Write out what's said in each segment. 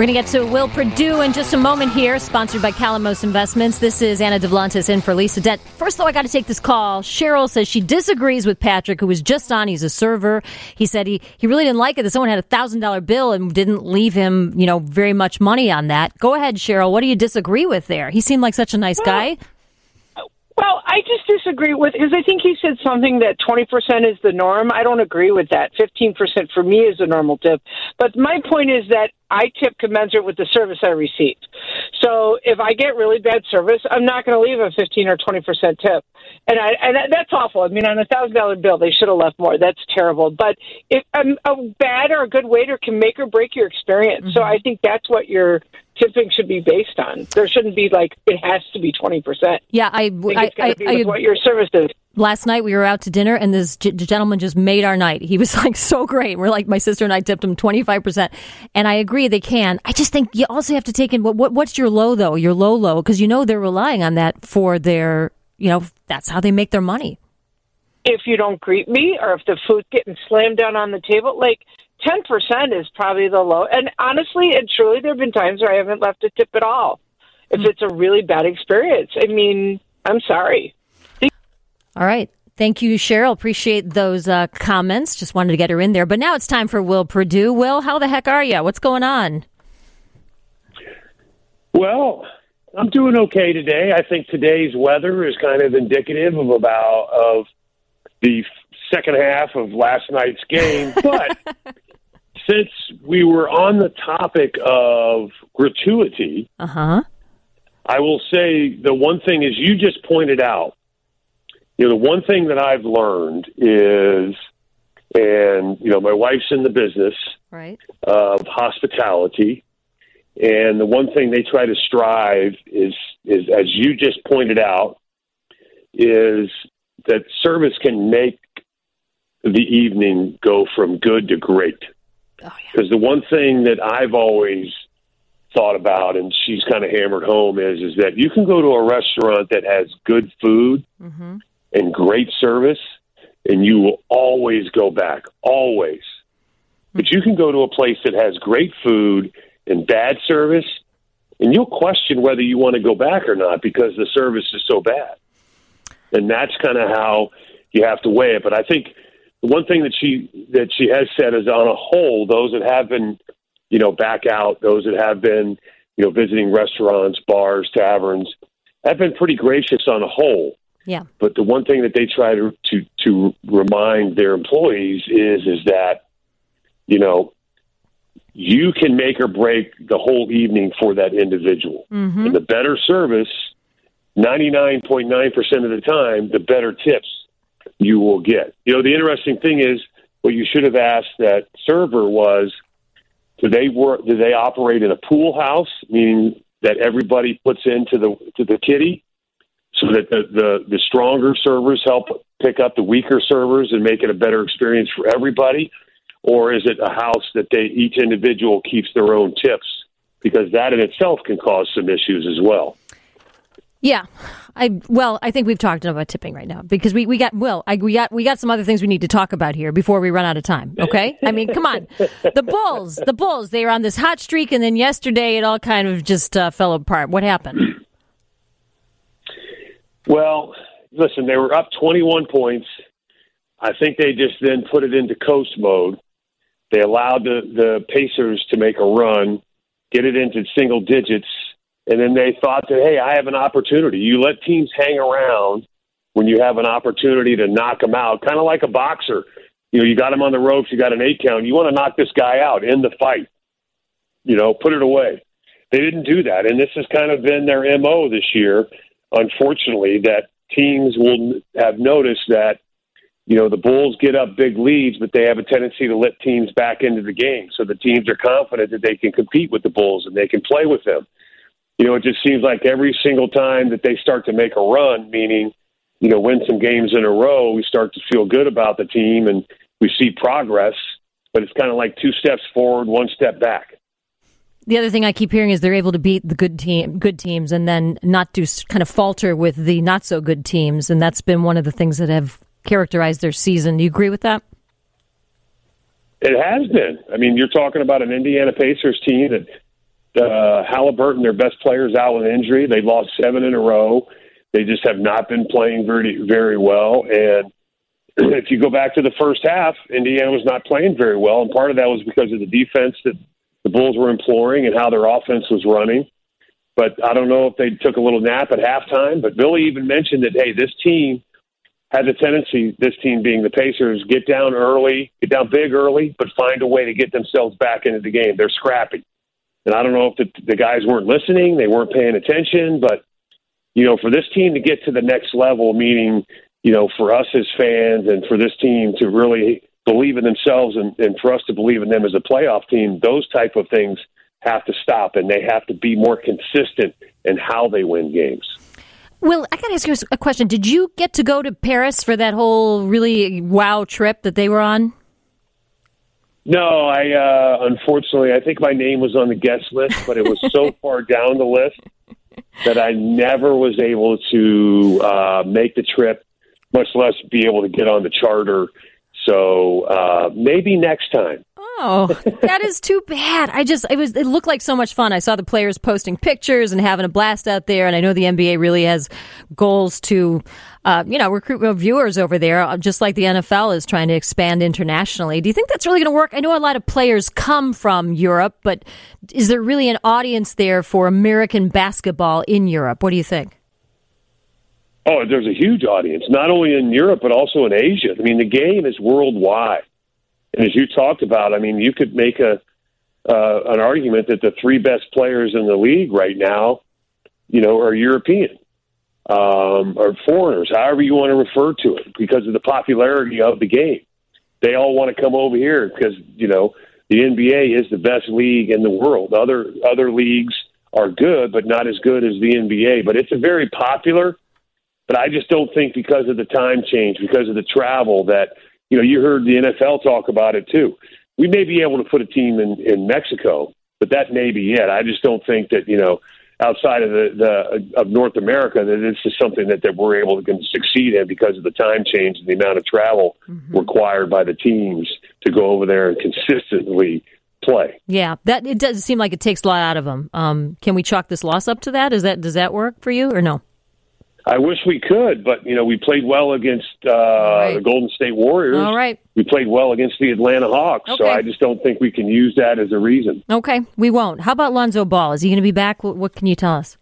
We're going to get to Will Perdue in just a moment here, sponsored by Calamos Investments. This is Anna Davlantes in for Lisa Dent. First, though, I got to take this call. Cheryl says she disagrees with Patrick, who was just on. He's a server. He said he, he really didn't like it that someone had a $1,000 bill and didn't leave him, you know, very much money on that. Go ahead, Cheryl. What do you disagree with there? He seemed like such a nice guy. Well, I just disagree with because I think he said something that 20% is the norm. I don't agree with that. 15% for me is a normal tip. But my point is that I tip commensurate with the service I receive. So if I get really bad service, I'm not going to leave a 15 or 20% tip. And I and that's awful. I mean, on a thousand dollar bill, they should have left more. That's terrible. But if um, a bad or a good waiter can make or break your experience. Mm-hmm. So I think that's what you're tipping should be based on. There shouldn't be like it has to be twenty percent. Yeah, I, I, I, I what your service is. Last night we were out to dinner and this g- gentleman just made our night. He was like so great. We're like my sister and I tipped him twenty five percent, and I agree they can. I just think you also have to take in what, what what's your low though, your low low, because you know they're relying on that for their you know that's how they make their money. If you don't greet me, or if the food's getting slammed down on the table, like ten percent is probably the low. And honestly and truly, there have been times where I haven't left a tip at all. If mm. it's a really bad experience, I mean, I'm sorry. All right. Thank you, Cheryl. Appreciate those uh, comments. Just wanted to get her in there. But now it's time for Will Perdue. Will, how the heck are you? What's going on? Well, I'm doing okay today. I think today's weather is kind of indicative of about of the second half of last night's game. But since we were on the topic of gratuity, uh-huh. I will say the one thing is you just pointed out. You know, the one thing that I've learned is, and you know, my wife's in the business right. of hospitality, and the one thing they try to strive is, is as you just pointed out, is that service can make the evening go from good to great. Because oh, yeah. the one thing that I've always thought about, and she's kind of hammered home, is is that you can go to a restaurant that has good food mm-hmm. and great service, and you will always go back, always. Mm-hmm. But you can go to a place that has great food and bad service, and you'll question whether you want to go back or not because the service is so bad. And that's kind of how you have to weigh it. But I think the one thing that she that she has said is on a whole, those that have been, you know, back out, those that have been, you know, visiting restaurants, bars, taverns, have been pretty gracious on a whole. Yeah. But the one thing that they try to to to remind their employees is is that, you know, you can make or break the whole evening for that individual. Mm-hmm. And the better service, ninety nine point nine percent of the time, the better tips you will get. You know, the interesting thing is what you should have asked that server was do they work do they operate in a pool house, meaning that everybody puts into the to the kitty so that the, the, the stronger servers help pick up the weaker servers and make it a better experience for everybody? Or is it a house that they each individual keeps their own tips? Because that in itself can cause some issues as well. Yeah, I well, I think we've talked enough about tipping right now because we, we got well, I, we got we got some other things we need to talk about here before we run out of time. Okay, I mean, come on, the Bulls, the Bulls, they were on this hot streak, and then yesterday it all kind of just uh, fell apart. What happened? Well, listen, they were up twenty one points. I think they just then put it into coast mode. They allowed the the Pacers to make a run, get it into single digits and then they thought that, hey, I have an opportunity. You let teams hang around when you have an opportunity to knock them out, kind of like a boxer. You know, you got him on the ropes, you got an eight count. You want to knock this guy out in the fight. You know, put it away. They didn't do that, and this has kind of been their mo this year. Unfortunately, that teams will have noticed that you know the Bulls get up big leads, but they have a tendency to let teams back into the game. So the teams are confident that they can compete with the Bulls and they can play with them you know, it just seems like every single time that they start to make a run, meaning, you know, win some games in a row, we start to feel good about the team and we see progress, but it's kind of like two steps forward, one step back. The other thing I keep hearing is they're able to beat the good team, good teams, and then not do kind of falter with the not so good teams, and that's been one of the things that have characterized their season. Do you agree with that? It has been. I mean, you're talking about an Indiana Pacers team that uh, Haliburton, their best players, out with injury. They lost seven in a row. They just have not been playing very very well. And if you go back to the first half, Indiana was not playing very well, and part of that was because of the defense that the Bulls were imploring and how their offense was running. But I don't know if they took a little nap at halftime. But Billy even mentioned that hey, this team has a tendency, this team being the Pacers, get down early, get down big early, but find a way to get themselves back into the game. They're scrappy. And I don't know if the, the guys weren't listening, they weren't paying attention, but you know, for this team to get to the next level, meaning, you know, for us as fans and for this team to really believe in themselves and, and for us to believe in them as a playoff team, those type of things have to stop and they have to be more consistent in how they win games. Well, I got to ask you a question. Did you get to go to Paris for that whole really wow trip that they were on? No, I uh, unfortunately I think my name was on the guest list, but it was so far down the list that I never was able to uh, make the trip, much less be able to get on the charter. So uh, maybe next time. Oh, that is too bad. I just it was it looked like so much fun. I saw the players posting pictures and having a blast out there, and I know the NBA really has goals to, uh, you know, recruit viewers over there, uh, just like the NFL is trying to expand internationally. Do you think that's really going to work? I know a lot of players come from Europe, but is there really an audience there for American basketball in Europe? What do you think? Oh, there's a huge audience, not only in Europe but also in Asia. I mean, the game is worldwide. And as you talked about, I mean, you could make a uh, an argument that the three best players in the league right now, you know, are European um, or foreigners, however you want to refer to it, because of the popularity of the game. They all want to come over here because you know the NBA is the best league in the world. Other other leagues are good, but not as good as the NBA. But it's a very popular. But I just don't think because of the time change, because of the travel, that you know, you heard the NFL talk about it too. We may be able to put a team in, in Mexico, but that may be it. I just don't think that, you know, outside of the, the of North America that this is something that, that we're able to succeed in because of the time change and the amount of travel mm-hmm. required by the teams to go over there and consistently play. Yeah, that it does seem like it takes a lot out of them. Um, can we chalk this loss up to that? Is that does that work for you or no? I wish we could, but you know we played well against uh, right. the Golden State Warriors. All right, we played well against the Atlanta Hawks. Okay. So I just don't think we can use that as a reason. Okay, we won't. How about Lonzo Ball? Is he going to be back? What, what, can you tell us?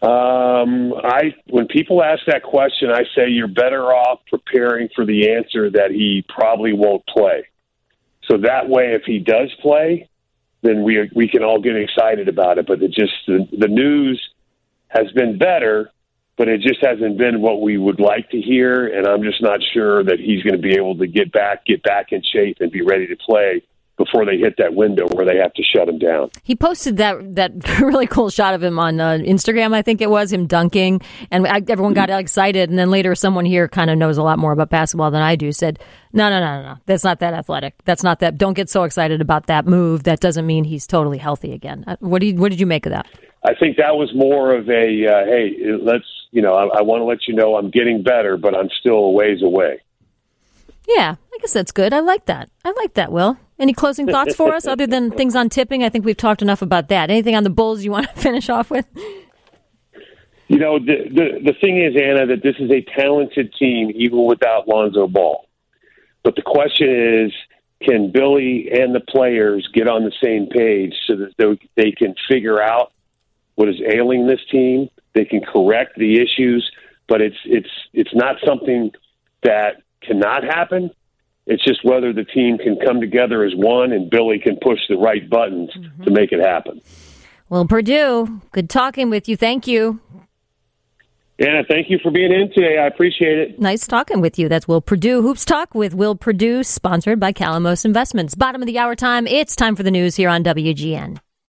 Um, I when people ask that question, I say you're better off preparing for the answer that he probably won't play. So that way, if he does play, then we we can all get excited about it. But it just the, the news has been better, but it just hasn't been what we would like to hear. And I'm just not sure that he's going to be able to get back, get back in shape, and be ready to play before they hit that window where they have to shut him down. He posted that that really cool shot of him on uh, Instagram, I think it was him dunking, and everyone got excited. And then later, someone here kind of knows a lot more about basketball than I do said, "No, no, no, no, no, that's not that athletic. That's not that. Don't get so excited about that move. That doesn't mean he's totally healthy again." Uh, what do you, what did you make of that? I think that was more of a uh, hey, let's you know, I, I want to let you know I'm getting better, but I'm still a ways away. Yeah, I guess that's good. I like that. I like that. Will any closing thoughts for us other than things on tipping? I think we've talked enough about that. Anything on the Bulls you want to finish off with? You know, the the, the thing is, Anna, that this is a talented team even without Lonzo Ball. But the question is, can Billy and the players get on the same page so that they, they can figure out what is ailing this team. They can correct the issues, but it's it's it's not something that cannot happen. It's just whether the team can come together as one and Billy can push the right buttons mm-hmm. to make it happen. Well, Perdue, good talking with you. Thank you. Anna, thank you for being in today. I appreciate it. Nice talking with you. That's Will Perdue. Hoops Talk with Will Perdue, sponsored by Calamos Investments. Bottom of the hour time. It's time for the news here on WGN.